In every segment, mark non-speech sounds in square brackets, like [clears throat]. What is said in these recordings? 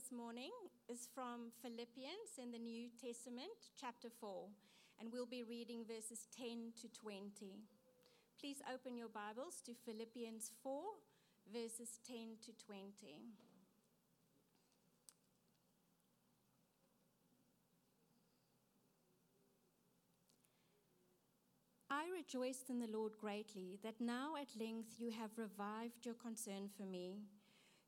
this morning is from Philippians in the New Testament, chapter 4, and we'll be reading verses 10 to 20. Please open your Bibles to Philippians 4, verses 10 to 20. I rejoiced in the Lord greatly that now at length you have revived your concern for me.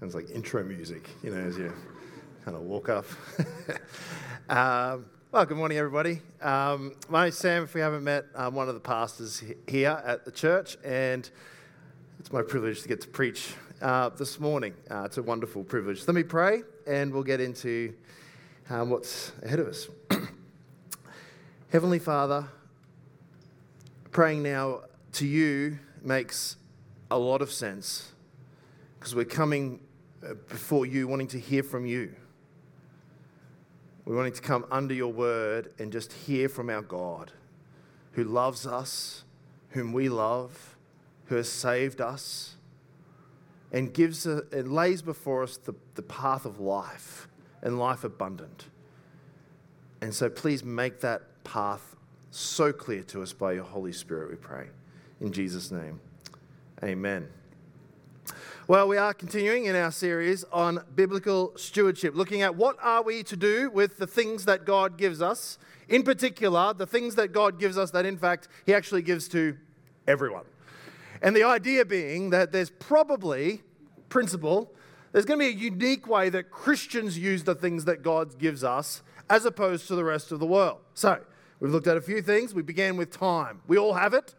Sounds like intro music, you know, as you kind of walk up. [laughs] um, well, good morning, everybody. Um, my name's Sam. If we haven't met, I'm one of the pastors here at the church, and it's my privilege to get to preach uh, this morning. Uh, it's a wonderful privilege. Let me pray, and we'll get into um, what's ahead of us. [clears throat] Heavenly Father, praying now to you makes a lot of sense because we're coming uh, before you wanting to hear from you. We're wanting to come under your word and just hear from our God who loves us, whom we love, who has saved us and gives a, and lays before us the, the path of life and life abundant. And so please make that path so clear to us by your Holy Spirit, we pray. In Jesus' name, amen. Well, we are continuing in our series on biblical stewardship, looking at what are we to do with the things that God gives us. In particular, the things that God gives us that, in fact, He actually gives to everyone. And the idea being that there's probably, principle, there's going to be a unique way that Christians use the things that God gives us as opposed to the rest of the world. So, we've looked at a few things. We began with time. We all have it,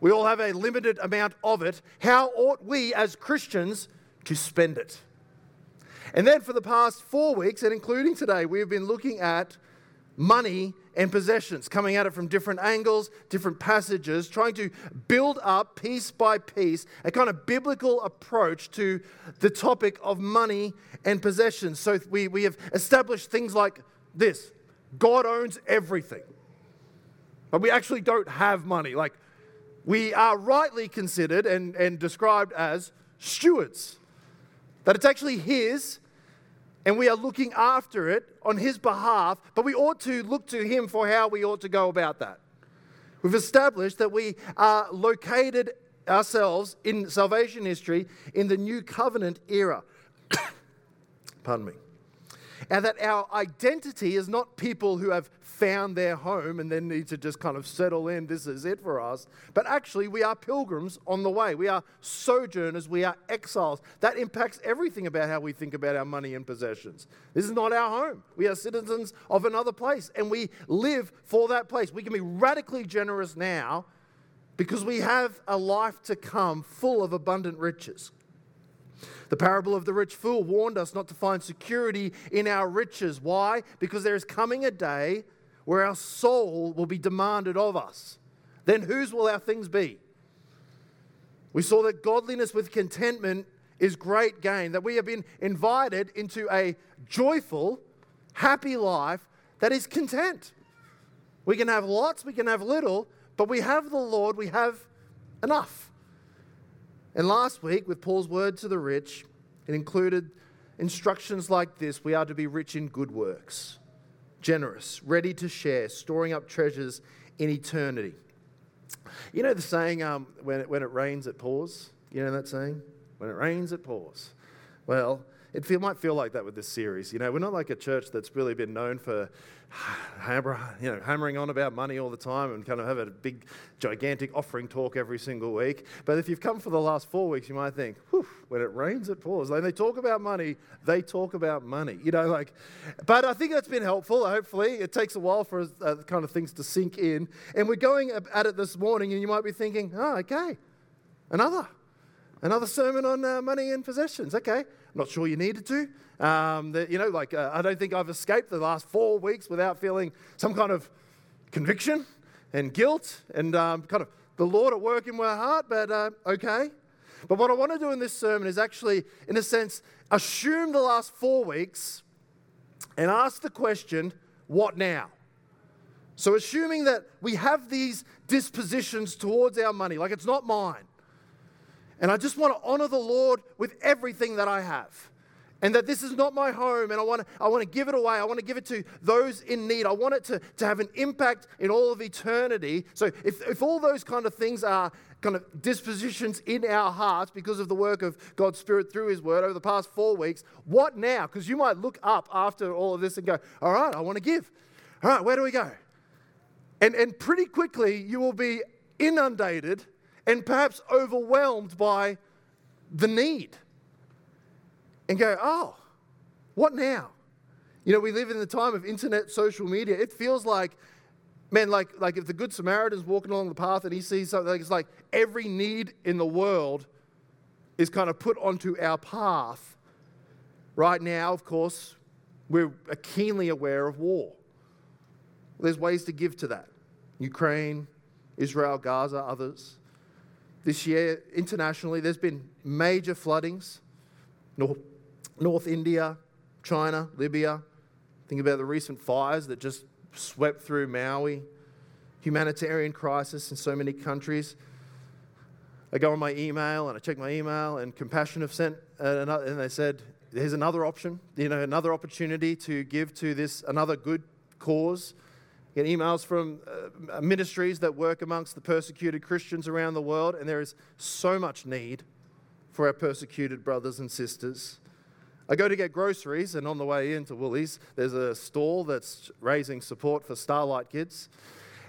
we all have a limited amount of it. How ought we as Christians to spend it? And then for the past four weeks, and including today, we have been looking at money and possessions, coming at it from different angles, different passages, trying to build up piece by piece a kind of biblical approach to the topic of money and possessions. So we, we have established things like this God owns everything, but we actually don't have money. Like, we are rightly considered and, and described as stewards, that it's actually His and we are looking after it on His behalf, but we ought to look to Him for how we ought to go about that. We've established that we are located ourselves in salvation history in the new covenant era. [coughs] Pardon me and that our identity is not people who have found their home and then need to just kind of settle in, this is it for us, but actually we are pilgrims on the way. We are sojourners, we are exiles. That impacts everything about how we think about our money and possessions. This is not our home. We are citizens of another place and we live for that place. We can be radically generous now because we have a life to come full of abundant riches. The parable of the rich fool warned us not to find security in our riches. Why? Because there is coming a day where our soul will be demanded of us. Then whose will our things be? We saw that godliness with contentment is great gain, that we have been invited into a joyful, happy life that is content. We can have lots, we can have little, but we have the Lord, we have enough. And last week, with Paul's word to the rich, it included instructions like this we are to be rich in good works, generous, ready to share, storing up treasures in eternity. You know the saying, um, when, it, when it rains, it pours? You know that saying? When it rains, it pours. Well, it feel, might feel like that with this series. You know, we're not like a church that's really been known for [sighs] hammer, you know, hammering on about money all the time and kind of have a big, gigantic offering talk every single week. But if you've come for the last four weeks, you might think, whew, when it rains, it pours. When they talk about money, they talk about money. You know, like, but I think that's been helpful, hopefully. It takes a while for uh, kind of things to sink in. And we're going at it this morning, and you might be thinking, oh, okay, another. Another sermon on uh, money and possessions. Okay, not sure you needed to. Um, that, you know, like uh, I don't think I've escaped the last four weeks without feeling some kind of conviction and guilt and um, kind of the Lord at work in my heart, but uh, okay. But what I want to do in this sermon is actually, in a sense, assume the last four weeks and ask the question, what now? So, assuming that we have these dispositions towards our money, like it's not mine, and I just want to honor the Lord with everything that I have. And that this is not my home, and I want, to, I want to give it away. I want to give it to those in need. I want it to, to have an impact in all of eternity. So, if, if all those kind of things are kind of dispositions in our hearts because of the work of God's Spirit through His Word over the past four weeks, what now? Because you might look up after all of this and go, All right, I want to give. All right, where do we go? And, and pretty quickly, you will be inundated and perhaps overwhelmed by the need and go, oh, what now? You know, we live in the time of internet, social media. It feels like, man, like, like if the Good Samaritan's walking along the path and he sees something, it's like every need in the world is kind of put onto our path. Right now, of course, we're keenly aware of war. There's ways to give to that. Ukraine, Israel, Gaza, others this year internationally, there's been major floodings. North, North India, China, Libya. Think about the recent fires that just swept through Maui. Humanitarian crisis in so many countries. I go on my email and I check my email, and Compassion have sent, uh, and they said, "Here's another option, you know, another opportunity to give to this another good cause." Get emails from uh, ministries that work amongst the persecuted Christians around the world, and there is so much need for our persecuted brothers and sisters. I go to get groceries, and on the way into Woolies, there's a stall that's raising support for Starlight Kids.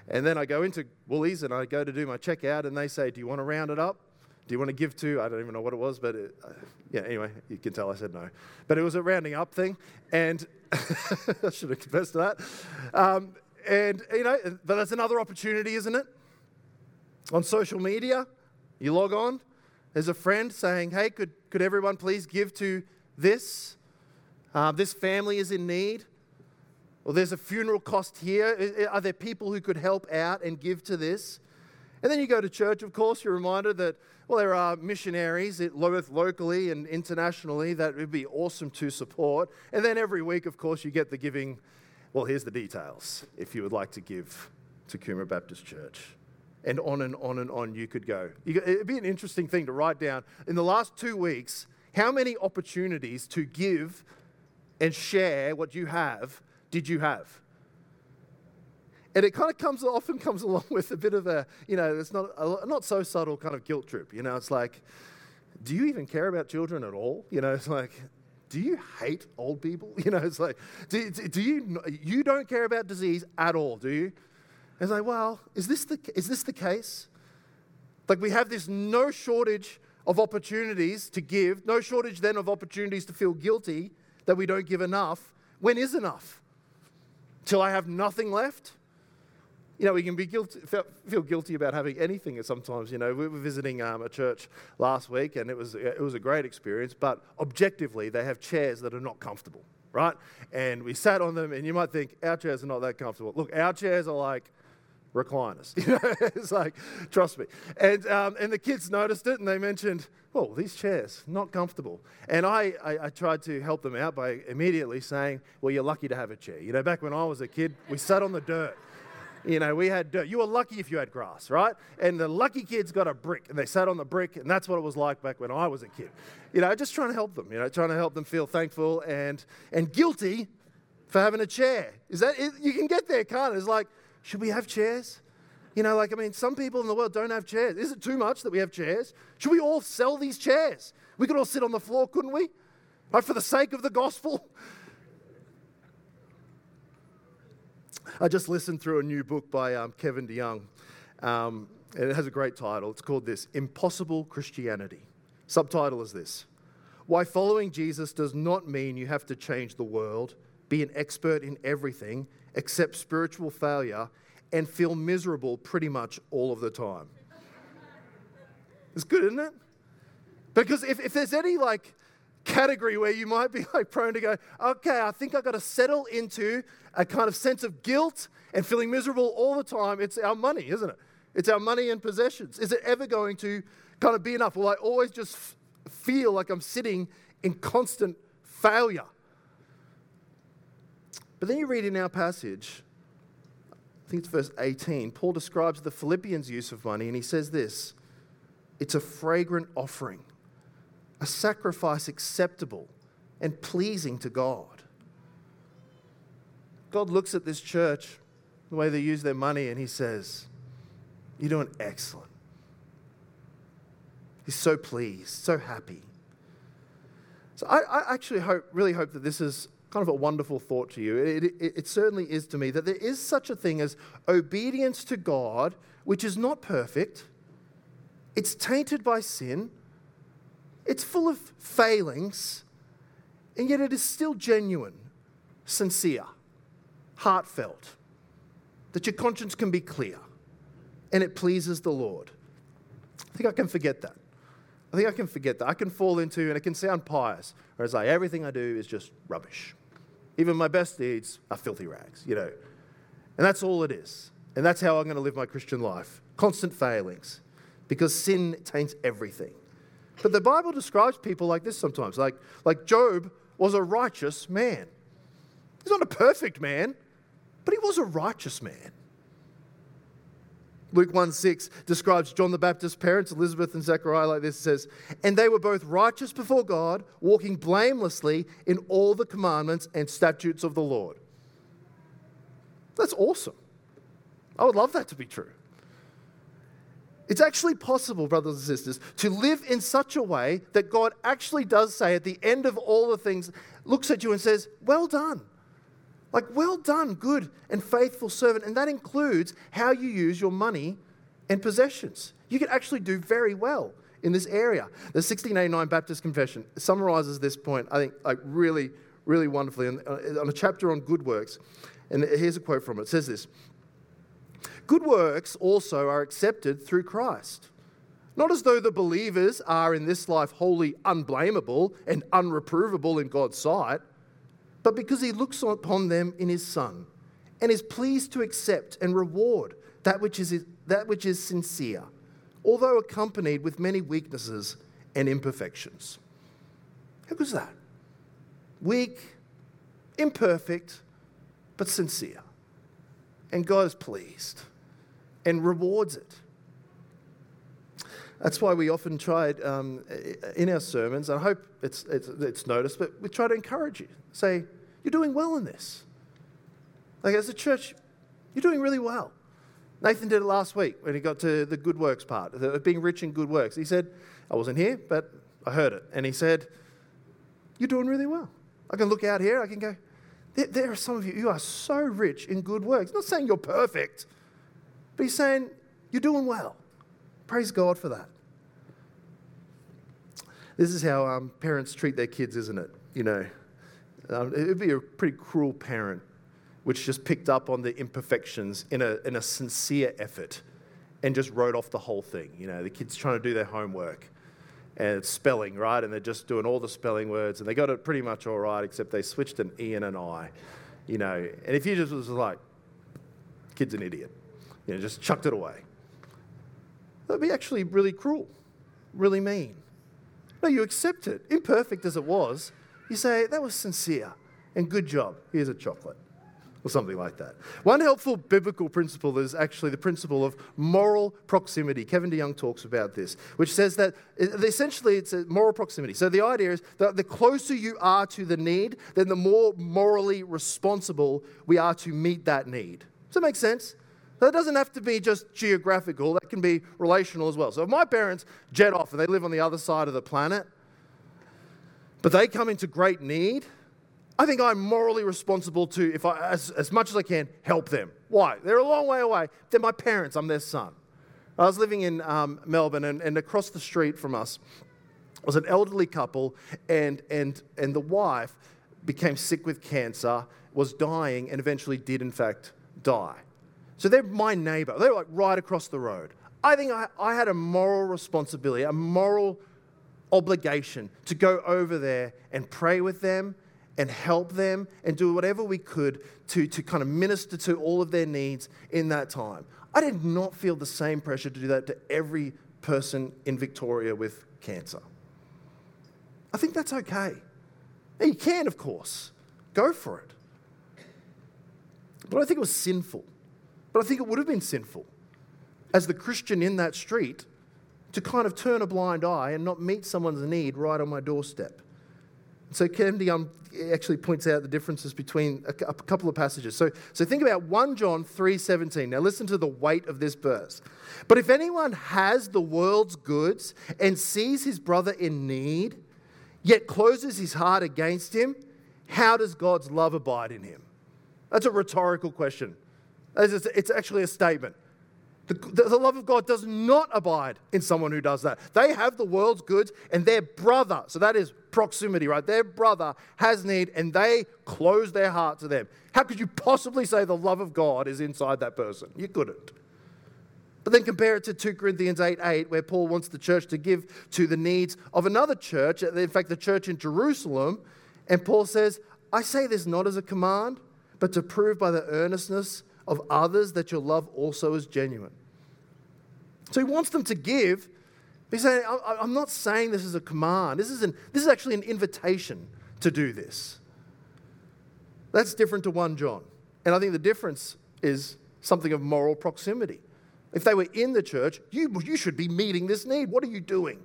And then I go into Woolies and I go to do my checkout, and they say, Do you want to round it up? Do you want to give to? I don't even know what it was, but it, uh, yeah, anyway, you can tell I said no. But it was a rounding up thing, and [laughs] I should have confessed to that. Um, and, you know, but that's another opportunity, isn't it? On social media, you log on, there's a friend saying, hey, could, could everyone please give to this? Uh, this family is in need. Or there's a funeral cost here. Are there people who could help out and give to this? And then you go to church, of course, you're reminded that, well, there are missionaries, both locally and internationally, that would be awesome to support. And then every week, of course, you get the giving well, here's the details if you would like to give to Coomera Baptist Church. And on and on and on you could go. It'd be an interesting thing to write down. In the last two weeks, how many opportunities to give and share what you have did you have? And it kind of comes often comes along [laughs] with a bit of a, you know, it's not a not so subtle kind of guilt trip. You know, it's like, do you even care about children at all? You know, it's like, do you hate old people? [laughs] You know, it's like, do, do you, you don't care about disease at all, do you? It's like, well, is this the, is this the case? Like we have this no shortage of opportunities to give, no shortage then of opportunities to feel guilty that we don't give enough. When is enough? Till I have nothing left? You know, we can be guilty, feel guilty about having anything sometimes. You know, we were visiting um, a church last week and it was, it was a great experience, but objectively, they have chairs that are not comfortable, right? And we sat on them, and you might think, our chairs are not that comfortable. Look, our chairs are like recliners. [laughs] It's like, trust me. And, um, and the kids noticed it and they mentioned, well, these chairs, not comfortable. And I, I, I, tried to help them out by immediately saying, well, you're lucky to have a chair. You know, back when I was a kid, we sat on the dirt. You know, we had dirt. You were lucky if you had grass, right? And the lucky kids got a brick and they sat on the brick, and that's what it was like back when I was a kid. You know, just trying to help them, you know, trying to help them feel thankful and, and guilty for having a chair. Is that, you can get there, can't it? It's like, should we have chairs? You know, like, I mean, some people in the world don't have chairs. Is it too much that we have chairs? Should we all sell these chairs? We could all sit on the floor, couldn't we? Right, for the sake of the gospel. I just listened through a new book by um, Kevin DeYoung, um, and it has a great title. It's called This Impossible Christianity. Subtitle is this Why following Jesus does not mean you have to change the world, be an expert in everything, accept spiritual failure, and feel miserable pretty much all of the time. It's good, isn't it? Because if, if there's any like category where you might be [laughs] like prone to go, okay, I think I've got to settle into a kind of sense of guilt and feeling miserable all the time, it's our money, isn't it? It's our money and possessions. Is it ever going to kind of be enough? Will I always just f- feel like I'm sitting in constant failure? But then you read in our passage, I think it's verse 18, Paul describes the Philippians' use of money, and he says this it's a fragrant offering, a sacrifice acceptable and pleasing to God. God looks at this church, the way they use their money, and he says, You're doing excellent. He's so pleased, so happy. So I, I actually hope, really hope that this is kind of a wonderful thought to you. It, it, it, certainly is to me that there is such a thing as obedience to God, which is not perfect, it's tainted by sin, it's full of failings, and yet it is still genuine, sincere, heartfelt, that your conscience can be clear and it pleases the Lord. I think I can forget that. I think I can forget that. I can fall into, and it can sound pious, whereas like everything I do is just rubbish. Even my best deeds are filthy rags, you know. And that's all it is. And that's how I'm going to live my Christian life constant failings, because sin taints everything. But the Bible describes people like this sometimes. Like, like Job was a righteous man. He's not a perfect man, but he was a righteous man. Luke 1 6 describes John the Baptist's parents, Elizabeth and Zechariah, like this. It says, And they were both righteous before God, walking blamelessly in all the commandments and statutes of the Lord. That's awesome. I would love that to be true. It's actually possible, brothers and sisters, to live in such a way that God actually does say at the end of all the things, looks at you and says, Well done. Like, well done, good and faithful servant. And that includes how you use your money and possessions. You can actually do very well in this area. The 1689 Baptist Confession summarizes this point, I think, like really, really wonderfully on, uh, on a chapter on good works. And here's a quote from it. It says this Good works also are accepted through Christ. Not as though the believers are in this life wholly unblameable and unreprovable in God's sight but because he looks upon them in his Son and is pleased to accept and reward that which is, that which is sincere, although accompanied with many weaknesses and imperfections. How goes that? Weak, imperfect, but sincere. And God is pleased and rewards it. That's why we often try um, in our sermons, I hope it's, it's, it's noticed, but we try to encourage you. Say, you're doing well in this. Like as a church, you're doing really well. Nathan did it last week when he got to the good works part, the being rich in good works. He said, I wasn't here, but I heard it. And he said, You're doing really well. I can look out here, I can go, there, there are some of you, you are so rich in good works. Not saying you're perfect, but he's saying, You're doing well. Praise God for that. This is how um, parents treat their kids, isn't it? You know, um, it would be a pretty cruel parent which just picked up on the imperfections in a, in a sincere effort and just wrote off the whole thing. You know, the kids trying to do their homework and it's spelling, right? And they're just doing all the spelling words and they got it pretty much all right, except they switched an E and an I, you know. And if you just was like, kid's an idiot, you know, just chucked it away. That'd be actually really cruel, really mean. No, you accept it, imperfect as it was. You say, that was sincere and good job. Here's a chocolate or something like that. One helpful biblical principle is actually the principle of moral proximity. Kevin DeYoung talks about this, which says that uh, essentially it's a moral proximity. So the idea is that the closer you are to the need, then the more morally responsible we are to meet that need. Does that make sense? That doesn't have to be just geographical, that can be relational as well. So if my parents jet off and they live on the other side of the planet, but they come into great need, I think I'm morally responsible to, if I, as, as much as I can, help them. Why? They're a long way away. They're my parents, I'm their son. I was living in um, Melbourne, and, and across the street from us was an elderly couple, and, and, and the wife became sick with cancer, was dying, and eventually did, in fact, die. So they're my neighbor. They're like right across the road. I think I, I had a moral responsibility, a moral obligation to go over there and pray with them and help them and do whatever we could to, to kind of minister to all of their needs in that time. I did not feel the same pressure to do that to every person in Victoria with cancer. I think that's okay. Now, you can, of course, go for it. But I think it was sinful. But I think it would have been sinful as the Christian in that street to kind of turn a blind eye and not meet someone's need right on my doorstep. So Kennedy um, actually points out the differences between a, a, couple of passages. So, so think about 1 John 3.17. Now listen to the weight of this verse. But if anyone has the world's goods and sees his brother in need, yet closes his heart against him, how does God's love abide in him? That's a rhetorical question. It's actually a statement. The, the, love of God does not abide in someone who does that. They have the world's goods and their brother, so that is proximity, right? Their brother has need and they close their heart to them. How could you possibly say the love of God is inside that person? You couldn't. But then compare it to 2 Corinthians 8 8, where Paul wants the church to give to the needs of another church, in fact, the church in Jerusalem. And Paul says, I say this not as a command, but to prove by the earnestness of others that your love also is genuine. So he wants them to give. He's saying, I'm not saying this is a command. This is, an, this is actually an invitation to do this. That's different to 1 John. And I think the difference is something of moral proximity. If they were in the church, you, you should be meeting this need. What are you doing?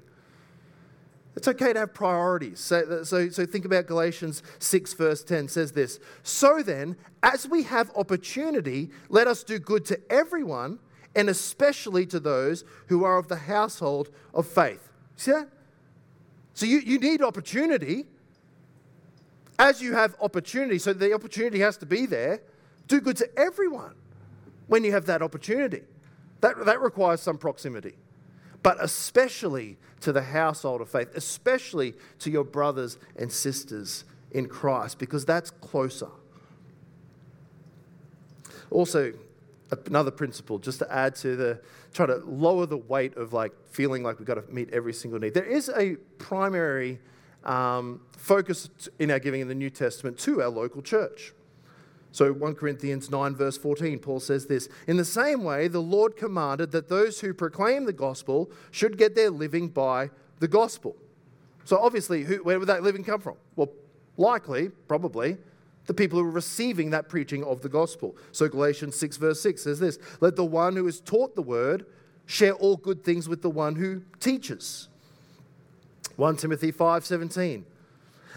It's okay to have priorities. So, uh, so, so think about Galatians 6, verse 10 says this So then, as we have opportunity, let us do good to everyone, and especially to those who are of the household of faith. See that? So you, you need opportunity. As you have opportunity, so the opportunity has to be there, do good to everyone when you have that opportunity. That, that requires some proximity but especially to the household of faith, especially to your brothers and sisters in Christ, because that's closer. Also, another principle just to add to the try to lower the weight of like feeling like we've got to meet every single need. There is a primary um, focus in our giving in the New Testament to our local church. So 1 Corinthians 9, verse 14, Paul says this In the same way, the Lord commanded that those who proclaim the gospel should get their living by the gospel. So obviously, who, where would that living come from? Well, likely, probably, the people who are receiving that preaching of the gospel. So Galatians 6, verse 6 says this Let the one who is taught the word share all good things with the one who teaches. 1 Timothy 5, 17.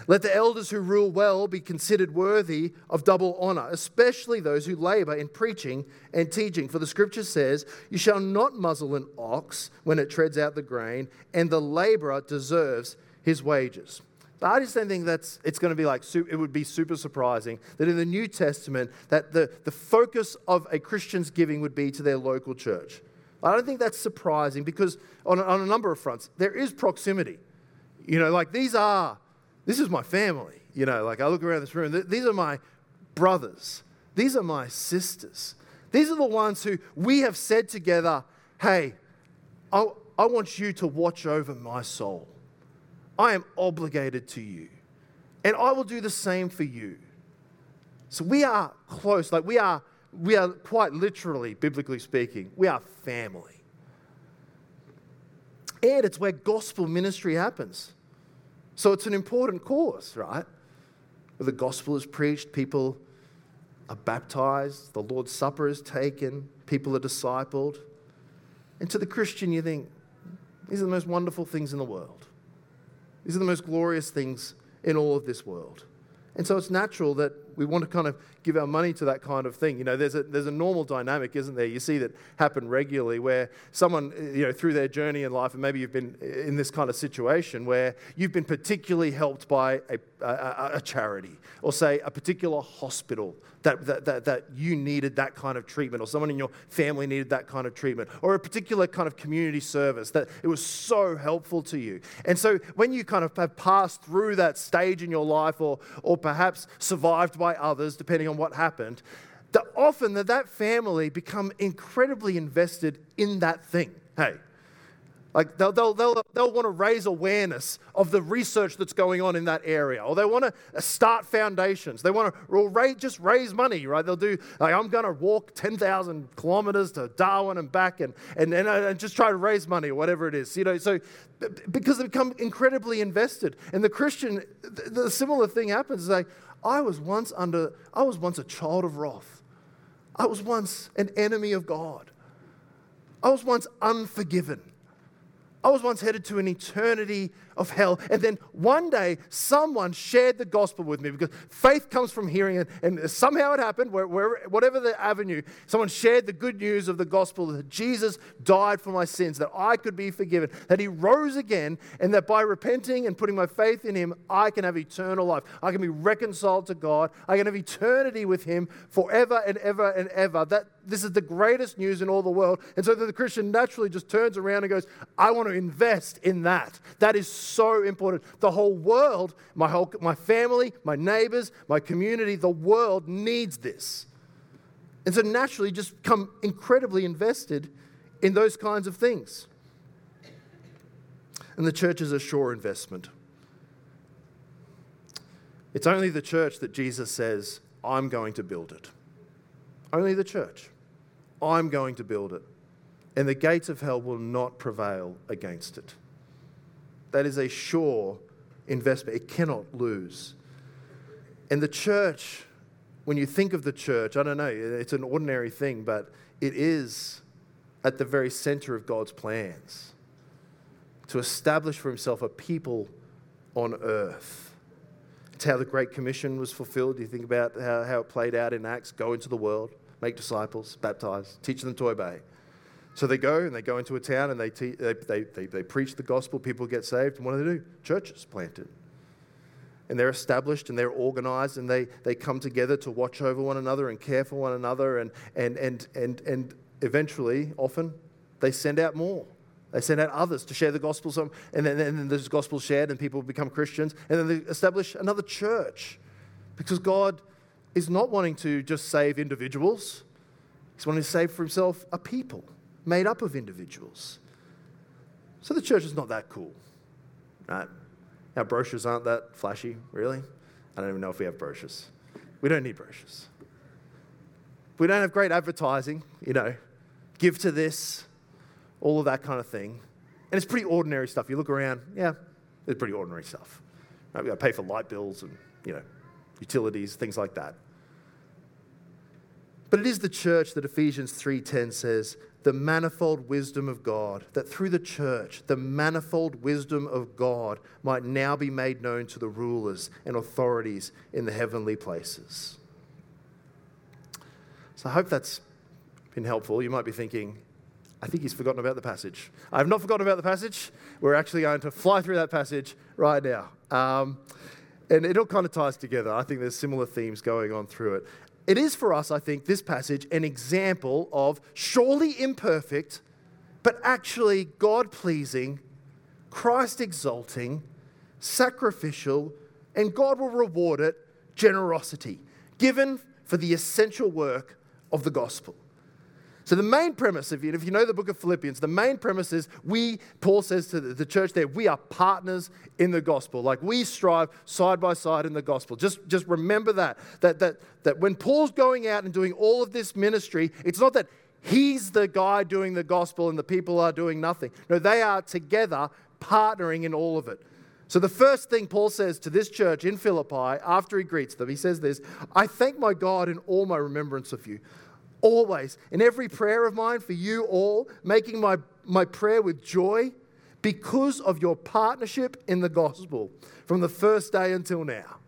Let the elders who rule well be considered worthy of double honor, especially those who labor in preaching and teaching. For the scripture says, You shall not muzzle an ox when it treads out the grain, and the laborer deserves his wages. I just don't think that's it's going to be like it would be super surprising that in the New Testament that the, the focus of a Christian's giving would be to their local church. I don't think that's surprising because on, on a number of fronts there is proximity. You know, like these are this is my family. You know, like I look around this room, these are my brothers, these are my sisters. These are the ones who we have said together, hey, I, I want you to watch over my soul. I am obligated to you. And I will do the same for you. So we are close, like we are we are quite literally, biblically speaking, we are family. And it's where gospel ministry happens. So it's an important cause, right? Where the gospel is preached, people are baptized, the Lord's Supper is taken, people are discipled. And to the Christian, you think, these are the most wonderful things in the world. These are the most glorious things in all of this world. And so it's natural that we want to kind of give our money to that kind of thing. You know, there's a, there's a normal dynamic, isn't there? You see that happen regularly where someone, you know, through their journey in life, and maybe you've been in this kind of situation where you've been particularly helped by a, a, a charity or, say, a particular hospital that, that, that, that you needed that kind of treatment or someone in your family needed that kind of treatment or a particular kind of community service that it was so helpful to you. And so when you kind of have passed through that stage in your life or, or perhaps survived by others, depending on what happened, that often that, that family become incredibly invested in that thing. Hey, like they'll, they'll, they'll, they'll want to raise awareness of the research that's going on in that area, or they want to uh, start foundations. They want to raise, just raise money, right? They'll do, like, I'm going to walk 10,000 kilometers to Darwin and back and, and, and, uh, and just try to raise money, or whatever it is. You know, so because they become incredibly invested. And the Christian, the, the similar thing happens. Like, I was once under, I was once a child of wrath. I was once an enemy of God. I was once unforgiven. I was once headed to an eternity of hell. And then one day, someone shared the gospel with me because faith comes from hearing it. And somehow it happened, where, where, whatever the avenue, someone shared the good news of the gospel that Jesus died for my sins, that I could be forgiven, that he rose again, and that by repenting and putting my faith in him, I can have eternal life. I can be reconciled to God. I can have eternity with him forever and ever and ever. That this is the greatest news in all the world. And so the Christian naturally just turns around and goes, I want to invest in that. That is so important. The whole world, my, whole, my family, my neighbors, my community, the world needs this. And so naturally, just become incredibly invested in those kinds of things. And the church is a sure investment. It's only the church that Jesus says, I'm going to build it. Only the church. I'm going to build it. And the gates of hell will not prevail against it. That is a sure investment. It cannot lose. And the church, when you think of the church, I don't know, it's an ordinary thing, but it is at the very center of God's plans to establish for himself a people on earth. It's how the Great Commission was fulfilled. You think about how, how it played out in Acts go into the world, make disciples, baptize, teach them to obey. So they go and they go into a town and they, te- they, they, they, they preach the gospel, people get saved. And what do they do? Churches planted. And they're established and they're organized and they, they come together to watch over one another and care for one another. And, and, and, and, and eventually, often, they send out more. They send out others to share the gospel. And then, and then there's gospel shared and people become Christians. And then they establish another church because God is not wanting to just save individuals, He's wanting to save for Himself a people made up of individuals. So the church is not that cool, right? Our brochures aren't that flashy, really. I don't even know if we have brochures. We don't need brochures. We don't have great advertising, you know, give to this, all of that kind of thing. And it's pretty ordinary stuff. You look around, yeah, it's pretty ordinary stuff. Right? We've got to pay for light bills and, you know, utilities, things like that. But it is the church that Ephesians 3:10 says the manifold wisdom of God, that through the church, the manifold wisdom of God might now be made known to the rulers and authorities in the heavenly places. So I hope that's been helpful. You might be thinking, I think he's forgotten about the passage. I have not forgotten about the passage. We're actually going to fly through that passage right now. Um, and it all kind of ties together. I think there's similar themes going on through it. It is for us, I think, this passage, an example of surely imperfect, but actually God pleasing, Christ exalting, sacrificial, and God will reward it generosity, given for the essential work of the gospel. So, the main premise, if you, if you know the book of Philippians, the main premise is we, Paul says to the, church there, we are partners in the gospel. Like we strive side by side in the gospel. Just, just remember that, that, that, that when Paul's going out and doing all of this ministry, it's not that he's the guy doing the gospel and the people are doing nothing. No, they are together partnering in all of it. So, the first thing Paul says to this church in Philippi after he greets them, he says this I thank my God in all my remembrance of you always, in every prayer of mine for you all, making my, my prayer with joy because of your partnership in the gospel from the first day until now.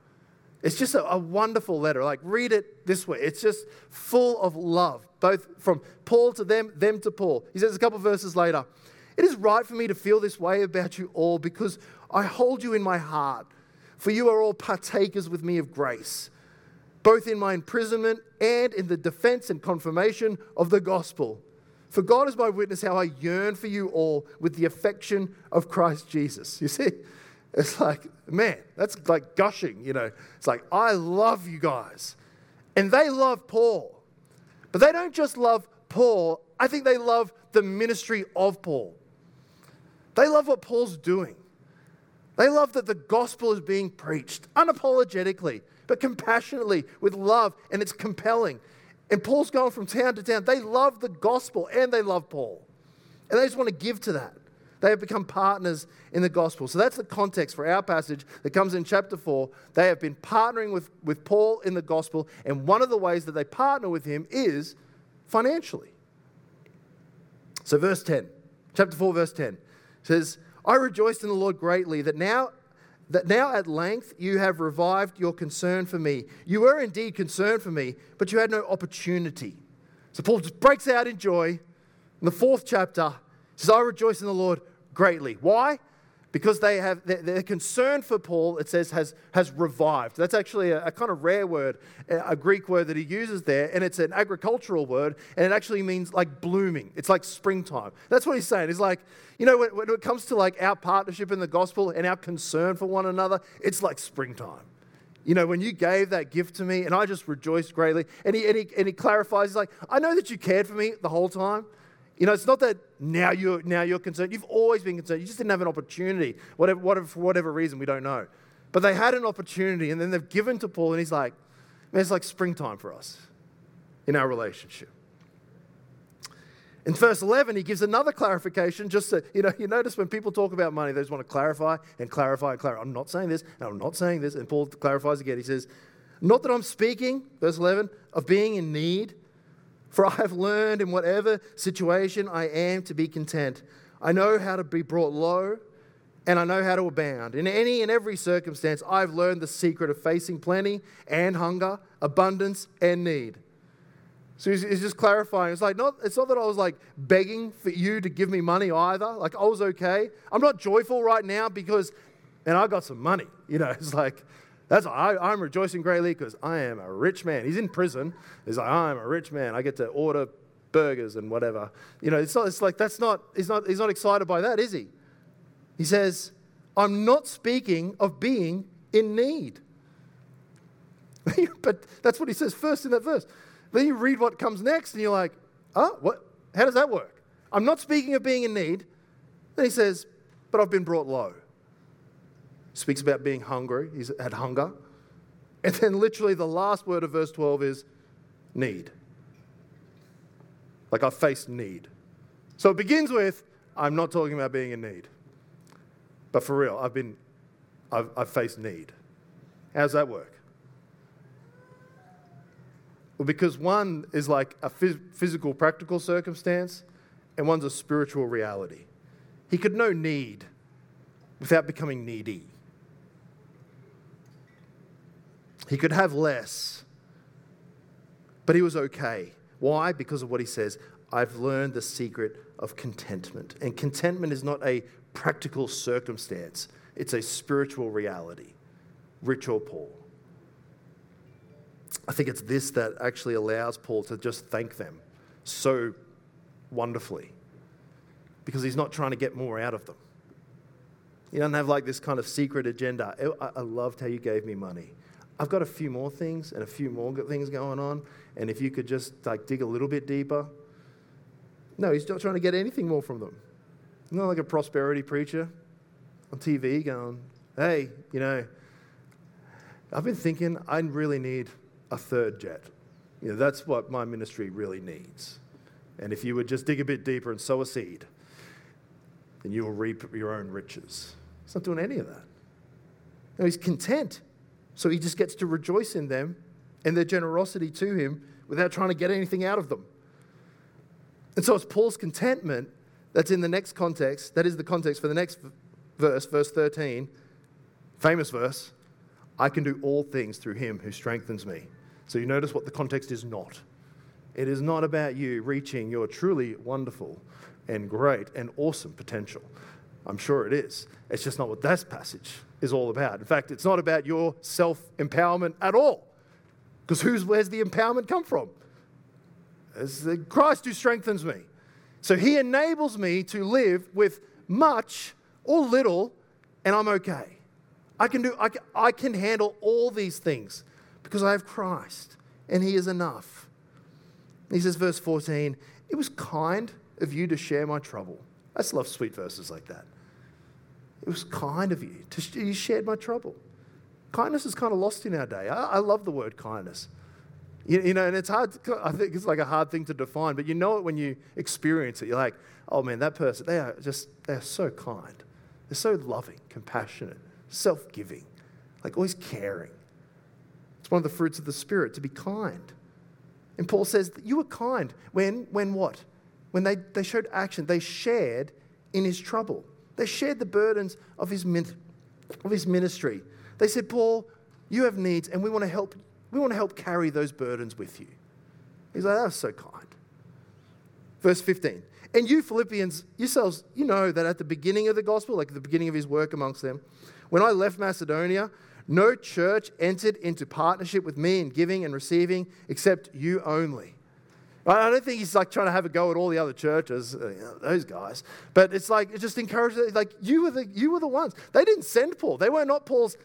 It's just a, a, wonderful letter. Like, read it this way. It's just full of love, both from Paul to them, them to Paul. He says a couple verses later, It is right for me to feel this way about you all because I hold you in my heart, for you are all partakers with me of grace both in my imprisonment and in the defense and confirmation of the gospel. For God is my witness how I yearn for you all with the affection of Christ Jesus. You see, it's like, man, that's like gushing, you know. It's like, I love you guys. And they love Paul. But they don't just love Paul, I think they love the ministry of Paul. They love what Paul's doing. They love that the gospel is being preached unapologetically but compassionately with love, and it's compelling. And Paul's going from town to town. They love the gospel and they love Paul. And they just want to give to that. They have become partners in the gospel. So that's the context for our passage that comes in chapter 4. They have been partnering with, with Paul in the gospel, and one of the ways that they partner with him is financially. So, verse 10, chapter 4, verse 10 says, I rejoiced in the Lord greatly that now that now at length you have revived your concern for me. You were indeed concerned for me, but you had no opportunity. So Paul just breaks out in joy. In the fourth chapter, says, I rejoice in the Lord greatly. Why? Because they have their, concern for Paul, it says, has, has revived. That's actually a, a, kind of rare word, a Greek word that he uses there, and it's an agricultural word, and it actually means like blooming. It's like springtime. That's what he's saying. He's like, you know, when, when it comes to like our partnership in the gospel and our concern for one another, it's like springtime. You know, when you gave that gift to me, and I just rejoiced greatly. And he, and he, and he clarifies, he's like, I know that you cared for me the whole time. You know, it's not that now you're, now you're concerned. You've always been concerned. You just didn't have an opportunity, whatever, whatever, for whatever reason, we don't know. But they had an opportunity, and then they've given to Paul, and he's like, man, it's like springtime for us in our relationship. In verse 11, he gives another clarification. Just so, you know, you notice when people talk about money, they just want to clarify and clarify and clarify. I'm not saying this, and I'm not saying this. And Paul clarifies again. He says, Not that I'm speaking, verse 11, of being in need for I have learned in whatever situation I am to be content. I know how to be brought low, and I know how to abound. In any and every circumstance, I've learned the secret of facing plenty and hunger, abundance and need. So he's, just clarifying. It's like not, it's not that I was like begging for you to give me money either. Like I was okay. I'm not joyful right now because, and I got some money. You know, [laughs] it's like that's I, am rejoicing greatly because I am a rich man. He's in prison. He's like, I'm a rich man. I get to order burgers and whatever. You know, it's, not, it's like that's not he's not he's not excited by that, is he? He says, I'm not speaking of being in need. [laughs] but that's what he says first in that verse. Then you read what comes next and you're like, oh, what? How does that work? I'm not speaking of being in need. Then he says, but I've been brought low speaks about being hungry. He's had hunger. And then, literally, the last word of verse 12 is need. Like, I faced need. So it begins with, I'm not talking about being in need. But for real, I've been, I've, I've faced need. How does that work? Well, because one is like a phys- physical, practical circumstance, and one's a spiritual reality. He could know need without becoming needy. He could have less, but he was okay. Why? Because of what he says I've learned the secret of contentment. And contentment is not a practical circumstance, it's a spiritual reality, rich or poor. I think it's this that actually allows Paul to just thank them so wonderfully because he's not trying to get more out of them. He doesn't have like this kind of secret agenda. Oh, I loved how you gave me money. I've got a few more things and a few more things going on. And if you could just like dig a little bit deeper, No, he's not trying to get anything more from them. Not like a prosperity preacher on TV going, hey, you know, I've been thinking I really need a third jet. You know, that's what my ministry really needs. And if you would just dig a bit deeper and sow a seed, then you will reap your own riches. He's not doing any of that. No, he's content. So he just gets to rejoice in them and their generosity to him without trying to get anything out of them. And so it's Paul's contentment that's in the next context, that is the context for the next verse, verse 13, famous verse I can do all things through him who strengthens me. So you notice what the context is not. It is not about you reaching your truly wonderful and great and awesome potential. I'm sure it is. It's just not what this passage is all about. In fact, it's not about your self empowerment at all. Because where's the empowerment come from? It's Christ who strengthens me. So he enables me to live with much or little, and I'm okay. I can, do, I can, I can handle all these things because I have Christ, and he is enough. He says, verse 14, it was kind of you to share my trouble. I just love sweet verses like that. It was kind of you to you shared my trouble. Kindness is kind of lost in our day. I, I love the word kindness. You, you, know, and it's hard, to, I think it's like a hard thing to define, but you know it when you experience it. You're like, oh man, that person, they are just, they are so kind. They're so loving, compassionate, self giving, like always caring. It's one of the fruits of the Spirit to be kind. And Paul says that you were kind when, when what? When they, they showed action, they shared in his trouble. They shared the burdens of his, of his ministry. They said, Paul, you have needs, and we want to help we want to help carry those burdens with you. He's like, that was so kind. Verse 15. And you, Philippians, yourselves, you know that at the beginning of the gospel, like the beginning of his work amongst them, when I left Macedonia, no church entered into partnership with me in giving and receiving except you only. I don't think he's like trying to have a go at all the other churches, uh, those guys. But it's like it just encourages. Like you were the you were the ones. They didn't send Paul. They were not Paul's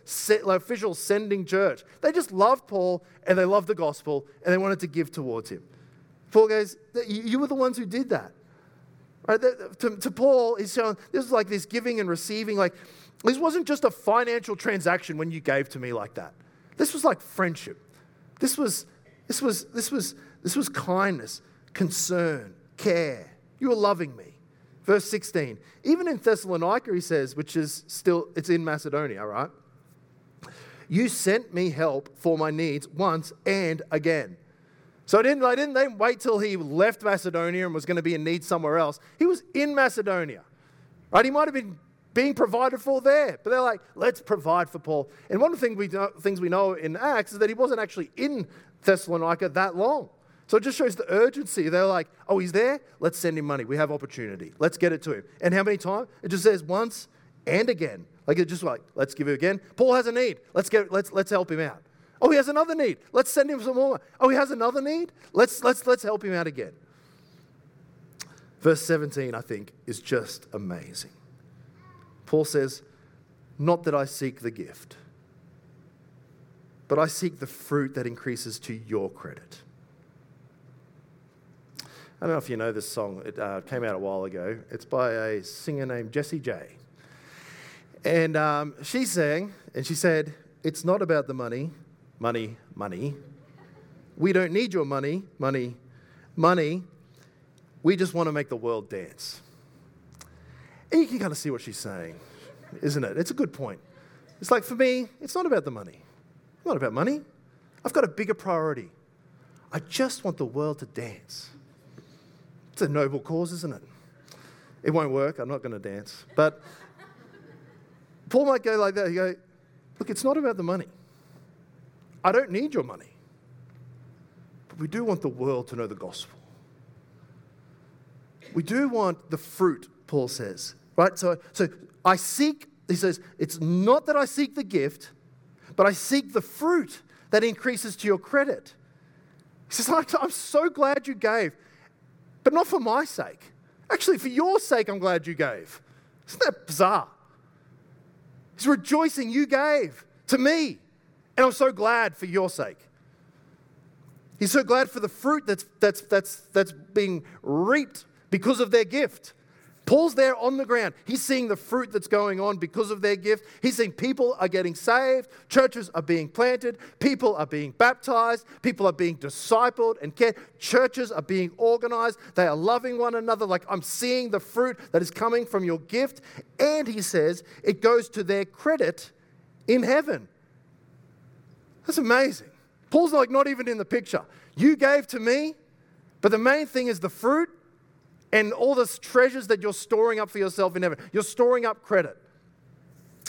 official sending church. They just loved Paul and they loved the gospel and they wanted to give towards him. Paul goes, "You were the ones who did that." Right? To, to Paul, he's showing this is like this giving and receiving. Like this wasn't just a financial transaction when you gave to me like that. This was like friendship. This was this was this was this was kindness, concern, care. You were loving me. Verse 16. Even in Thessalonica, he says, which is still, it's in Macedonia, right? You sent me help for my needs once and again. So I didn't, I didn't they wait till he left Macedonia and was going to be in need somewhere else. He was in Macedonia, right? He might have been being provided for there, but they're like, let's provide for Paul. And one of the things we know, things we know in Acts is that he wasn't actually in Thessalonica that long. So it just shows the urgency. They're like, oh, he's there? Let's send him money. We have opportunity. Let's get it to him. And how many times? It just says once and again. Like it's just like, let's give it again. Paul has a need. Let's get let's let's help him out. Oh, he has another need. Let's send him some more. Oh, he has another need. Let's let's let's help him out again. Verse 17, I think, is just amazing. Paul says, Not that I seek the gift, but I seek the fruit that increases to your credit. I don't know if you know this song. It uh, came out a while ago. It's by a singer named Jessie J. And um, she sang, and she said, It's not about the money, money, money. We don't need your money, money, money. We just want to make the world dance. And you can kind of see what she's saying, isn't it? It's a good point. It's like for me, it's not about the money. It's not about money. I've got a bigger priority. I just want the world to dance. It's a noble cause, isn't it? It won't work. I'm not going to dance. But Paul might go like that. He go, look, it's not about the money. I don't need your money. But we do want the world to know the gospel. We do want the fruit, Paul says. Right? So, so I seek, he says, it's not that I seek the gift, but I seek the fruit that increases to your credit. He says, I'm so glad you gave but not for my sake. Actually, for your sake, I'm glad you gave. Isn't that bizarre? He's rejoicing you gave to me, and I'm so glad for your sake. He's so glad for the fruit that's, that's, that's, that's being reaped because of their gift. Paul's there on the ground. He's seeing the fruit that's going on because of their gift. He's seeing people are getting saved, churches are being planted, people are being baptized, people are being discipled and cared, churches are being organized, they are loving one another. Like I'm seeing the fruit that is coming from your gift. And he says it goes to their credit in heaven. That's amazing. Paul's like not even in the picture. You gave to me, but the main thing is the fruit and all the treasures that you're storing up for yourself in heaven. You're storing up credit.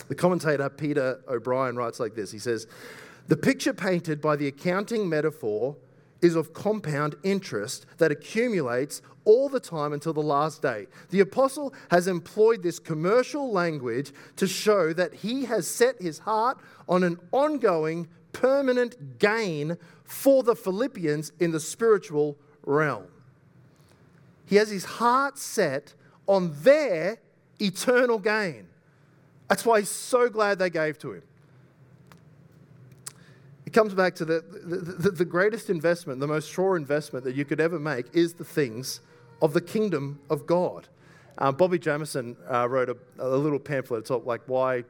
The commentator Peter O'Brien writes like this He says, The picture painted by the accounting metaphor is of compound interest that accumulates all the time until the last day. The apostle has employed this commercial language to show that he has set his heart on an ongoing, permanent gain for the Philippians in the spiritual realm. He has his heart set on their eternal gain. That's why he's so glad they gave to him. It comes back to the, the, the, greatest investment, the most sure investment that you could ever make is the things of the kingdom of God. Um, Bobby Jamieson uh, wrote a, a, little pamphlet. It's like why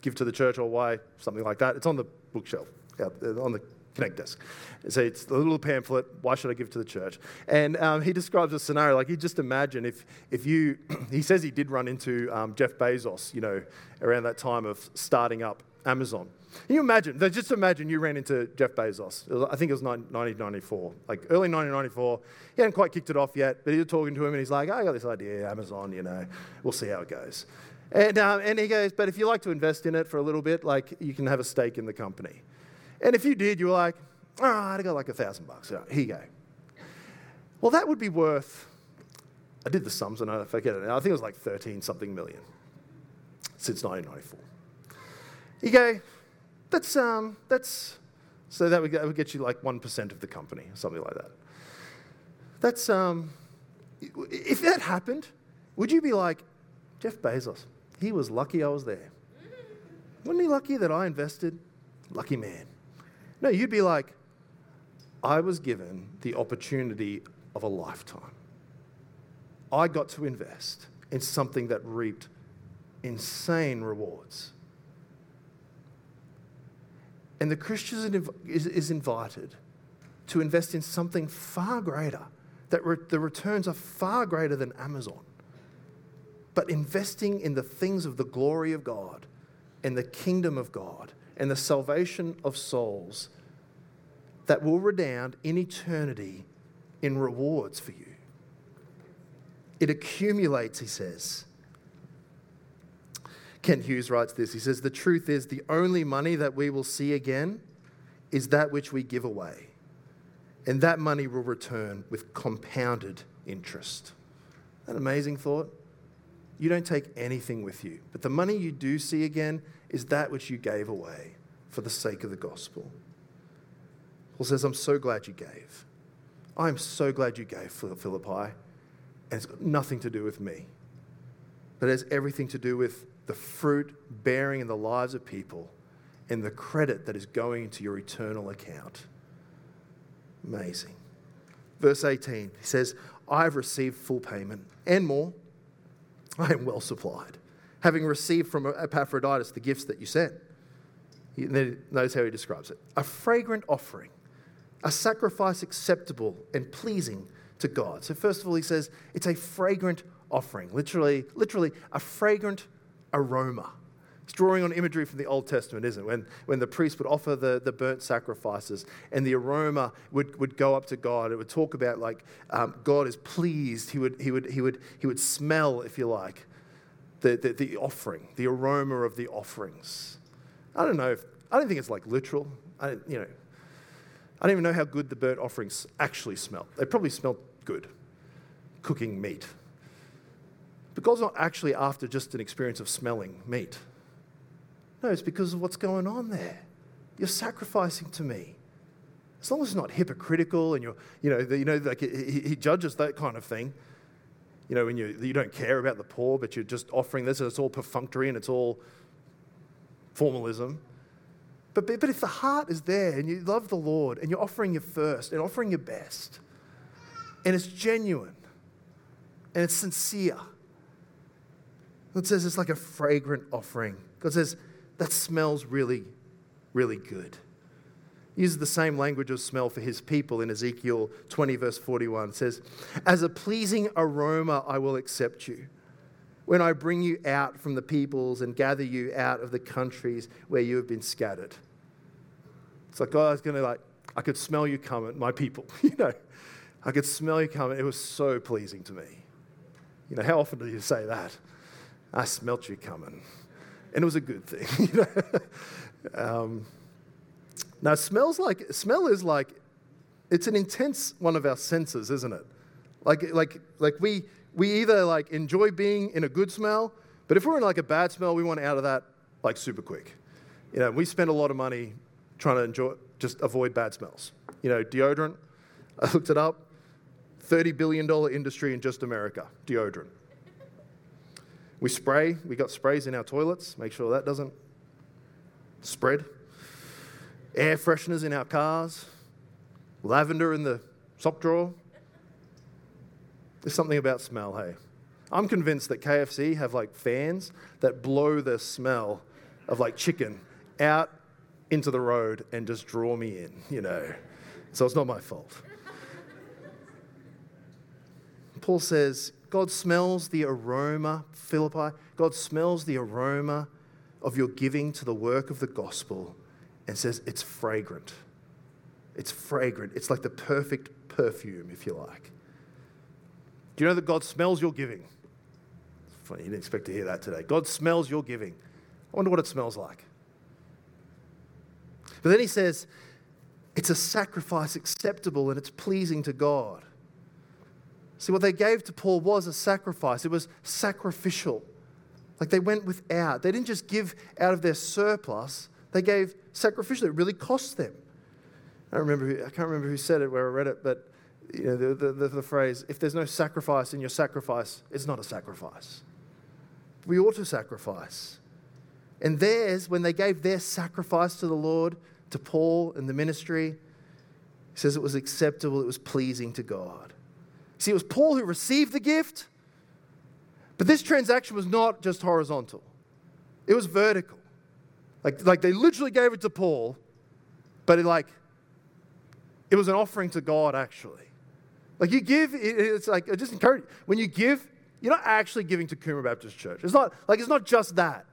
give to the church or why something like that. It's on the bookshelf, on the Connect desk. So it's a little pamphlet, why should I give it to the church? And um, he describes a scenario like you just imagine if, if you, [clears throat] he says he did run into um, Jeff Bezos, you know, around that time of starting up Amazon. Can you imagine? Just imagine you ran into Jeff Bezos. Was, I think it was 1994, like early 1994. He hadn't quite kicked it off yet, but was talking to him and he's like, oh, I got this idea, Amazon, you know, we'll see how it goes. And, um, and he goes, but if you like to invest in it for a little bit, like you can have a stake in the company. And if you did, you were like, all right, I got like a thousand bucks. Here you go. Well, that would be worth, I did the sums and I forget it now. I think it was like 13 something million since 1994. You go, that's, um, that's, so that would, that would get you like 1% of the company, something like that. That's, um, if that happened, would you be like, Jeff Bezos, he was lucky I was there. Wasn't he lucky that I invested? Lucky man. No, you'd be like, I was given the opportunity of a lifetime. I got to invest in something that reaped insane rewards. And the Christian is, invited to invest in something far greater, that re- the returns are far greater than Amazon. But investing in the things of the glory of God and the kingdom of God and the salvation of souls that will redound in eternity in rewards for you. It accumulates, he says. Kent Hughes writes this. He says, The truth is, the only money that we will see again is that which we give away. And that money will return with compounded interest. An amazing thought? You don't take anything with you, but the money you do see again is that which you gave away for the sake of the gospel. Paul says, I'm so glad you gave. I'm so glad you gave, Philippi. And it's got nothing to do with me, but it has everything to do with the fruit bearing in the lives of people and the credit that is going into your eternal account. Amazing. Verse 18, he says, I have received full payment and more. I am well supplied, having received from Epaphroditus the gifts that you sent. Notice how he describes it a fragrant offering, a sacrifice acceptable and pleasing to God. So, first of all, he says it's a fragrant offering, literally, literally a fragrant aroma. It's drawing on imagery from the Old Testament, isn't it? When, when the priest would offer the, the burnt sacrifices and the aroma would, would go up to God, it would talk about like um, God is pleased. He would, he, would, he, would, he would smell, if you like, the, the, the offering, the aroma of the offerings. I don't know if, I don't think it's like literal. I, you know, I don't even know how good the burnt offerings actually smell. They probably smell good, cooking meat. But God's not actually after just an experience of smelling meat. No, it's because of what's going on there. You're sacrificing to me. As long as it's not hypocritical and you're, you know, you know like he, he judges that kind of thing. You know, when you, you don't care about the poor, but you're just offering this and it's all perfunctory and it's all formalism. But, but, but if the heart is there and you love the Lord and you're offering your first and offering your best, and it's genuine, and it's sincere. God says it's like a fragrant offering. God says that smells really, really good. Uses the same language of smell for his people in Ezekiel 20, verse 41. It says, As a pleasing aroma, I will accept you when I bring you out from the peoples and gather you out of the countries where you have been scattered. It's like God's going to like, I could smell you coming, my people. [laughs] you know, I could smell you coming. It was so pleasing to me. You know, how often do you say that? I smelt you coming. And it was a good thing. [laughs] you know? um, now, smells like, smell is like, it's an intense one of our senses, isn't it? Like, like, like we, we either like enjoy being in a good smell, but if we're in like a bad smell, we want out of that like super quick. You know, we spend a lot of money trying to enjoy, just avoid bad smells. You know, deodorant, I looked it up, $30 billion industry in just America, deodorant. We spray, we got sprays in our toilets, make sure that doesn't spread. Air fresheners in our cars, lavender in the sock drawer, there's something about smell, hey. I'm convinced that KFC have like fans that blow the smell of like chicken out into the road and just draw me in, you know. So it's not my fault. Paul says, God smells the aroma, Philippi, God smells the aroma of your giving to the work of the gospel and says it's fragrant. It's fragrant. It's like the perfect perfume, if you like. Do you know that God smells your giving? It's funny, you didn't expect to hear that today. God smells your giving. I wonder what it smells like. But then he says, it's a sacrifice acceptable and it's pleasing to God. See, what they gave to Paul was a sacrifice, it was sacrificial. Like they went without. They didn't just give out of their surplus, they gave sacrificially. It really cost them. I remember who, I can't remember who said it where I read it, but you know, the, the, the, the phrase, if there's no sacrifice in your sacrifice, it's not a sacrifice. We ought to sacrifice. And theirs, when they gave their sacrifice to the Lord, to Paul and the ministry, he says it was acceptable, it was pleasing to God. See, it was Paul who received the gift, but this transaction was not just horizontal, it was vertical. Like, like they literally gave it to Paul, but it like it was an offering to God actually. Like you give, it's like, I just encourage, when you give, you're not actually giving to Coomera Baptist Church. It's not, like, it's not just that.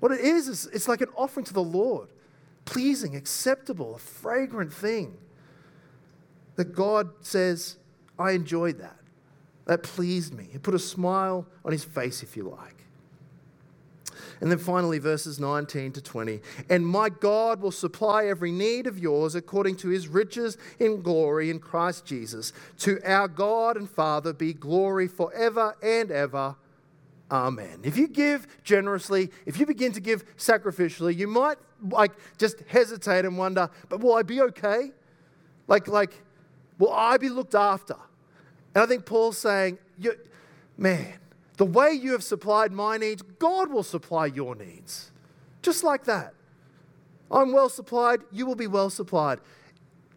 What it is, is it's like an offering to the Lord, pleasing, acceptable, a fragrant thing. That God says, I enjoyed that. That pleased me. It put a smile on his face, if you like. And then finally, verses 19 to 20. And my God will supply every need of yours according to his riches in glory in Christ Jesus. To our God and Father be glory forever and ever. Amen. If you give generously, if you begin to give sacrificially, you might like just hesitate and wonder, but will I be okay? Like, like, will I be looked after? And I think Paul's saying, man, the way you have supplied my needs, God will supply your needs. Just like that. I'm well supplied, you will be well supplied.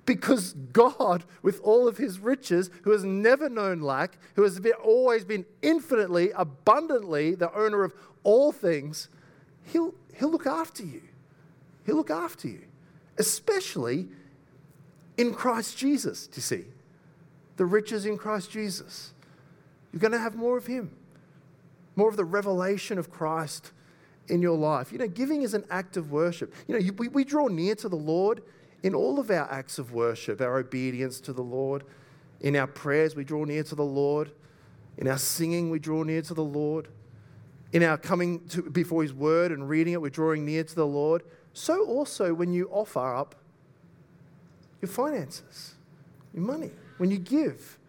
Because God, with all of his riches, who has never known lack, who has been, always been infinitely, abundantly the owner of all things, he'll, he'll look after you. He'll look after you, especially in Christ Jesus, do you see? The riches in Christ Jesus. You're going to have more of him more of the revelation of Christ in your life. You know, giving is an act of worship. You know, you, we, we draw near to the Lord in all of our acts of worship, our obedience to the Lord. In our prayers, we draw near to the Lord. In our singing, we draw near to the Lord. In our coming to, before His Word and reading it, we're drawing near to the Lord. So also when you offer up your finances, your money, when you give,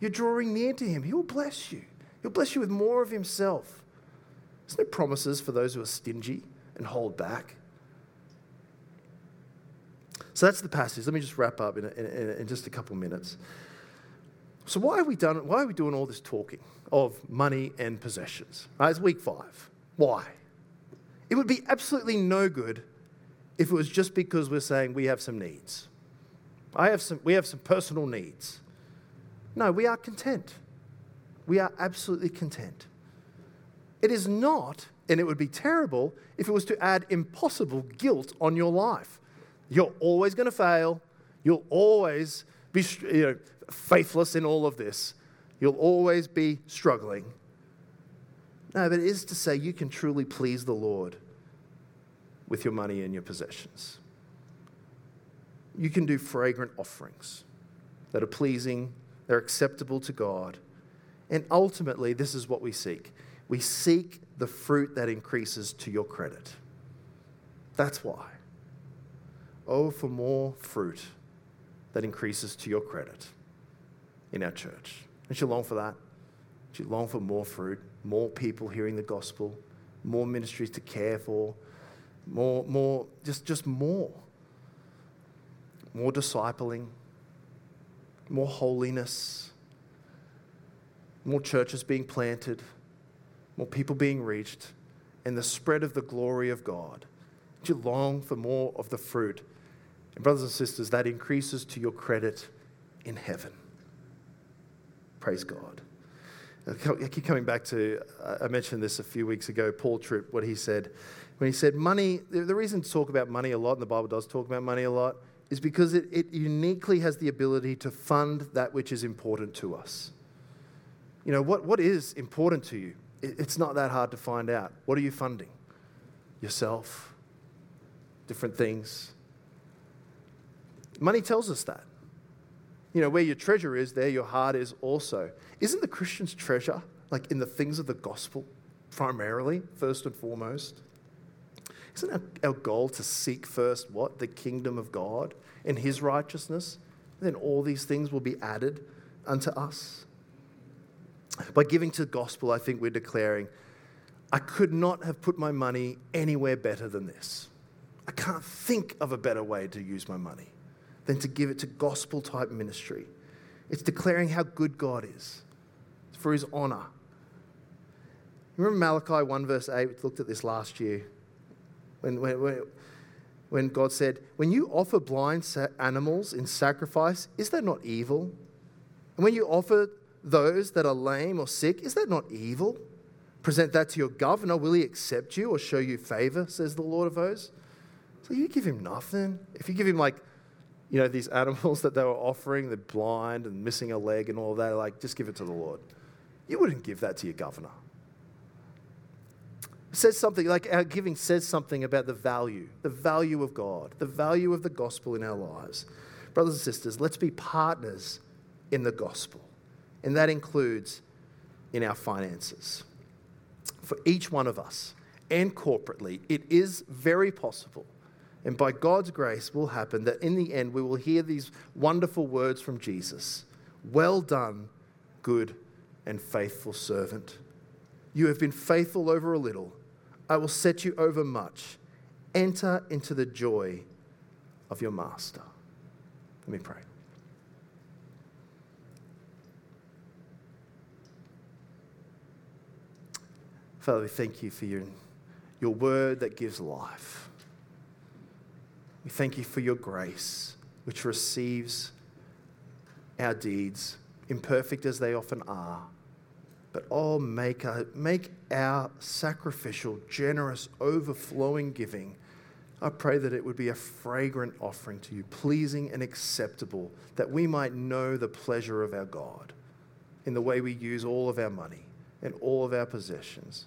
you're drawing near to Him. He will bless you. He'll bless you with more of Himself. There's no promises for those who are stingy and hold back. So that's the passage. Let me just wrap up in, in, in just a couple minutes. So why are we done? Why are we doing all this talking of money and possessions? Right, it's week five. Why? It would be absolutely no good if it was just because we're saying we have some needs. I have some, we have some personal needs. No, we are content. We are absolutely content. It is not, and it would be terrible if it was to add impossible guilt on your life. You're always going to fail. You'll always be you know, faithless in all of this. You'll always be struggling. No, but it is to say you can truly please the Lord with your money and your possessions. You can do fragrant offerings that are pleasing, they're acceptable to God. And ultimately, this is what we seek we seek the fruit that increases to your credit. That's why. Oh, for more fruit that increases to your credit in our church. Don't you long for that? Don't you long for more fruit, more people hearing the gospel, more ministries to care for, more, more, just, just more. More discipling, more holiness, more churches being planted, more people being reached, and the spread of the glory of God. Do you long for more of the fruit? And, brothers and sisters, that increases to your credit in heaven. Praise God. I keep coming back to, I mentioned this a few weeks ago, Paul Tripp, what he said. When he said money, the reason to talk about money a lot, and the Bible does talk about money a lot, is because it, it uniquely has the ability to fund that which is important to us. You know, what, what is important to you? It, it's not that hard to find out. What are you funding? Yourself, different things. Money tells us that. You know, where your treasure is, there your heart is also. Isn't the Christian's treasure like in the things of the gospel primarily, first and foremost? Isn't our, our goal to seek first what? The kingdom of God and his righteousness? And then all these things will be added unto us. By giving to the gospel, I think we're declaring, I could not have put my money anywhere better than this. I can't think of a better way to use my money than to give it to gospel type ministry. It's declaring how good God is it's for his honor. Remember Malachi 1, verse 8? We looked at this last year. When, when, when God said, When you offer blind animals in sacrifice, is that not evil? And when you offer those that are lame or sick, is that not evil? Present that to your governor. Will he accept you or show you favor, says the Lord of hosts? So you give him nothing. If you give him like you know, these [laughs] animals that they were offering, they're blind and missing a leg and all that, like, just give it to the Lord. You wouldn't give that to your governor. It says something, like our giving says something about the value, the value of God, the value of the gospel in our lives. Brothers and sisters, let's be partners in the gospel. And that includes in our finances. For each one of us and corporately, it is very possible and by God's grace will happen that in the end we will hear these wonderful words from Jesus Well done, good and faithful servant. You have been faithful over a little. I will set you over much. Enter into the joy of your master. Let me pray. Father, we thank you for your, your word that gives life. We thank you for your grace, which receives our deeds, imperfect as they often are. But oh, make, a, make our sacrificial, generous, overflowing giving. I pray that it would be a fragrant offering to you, pleasing and acceptable, that we might know the pleasure of our God in the way we use all of our money and all of our possessions.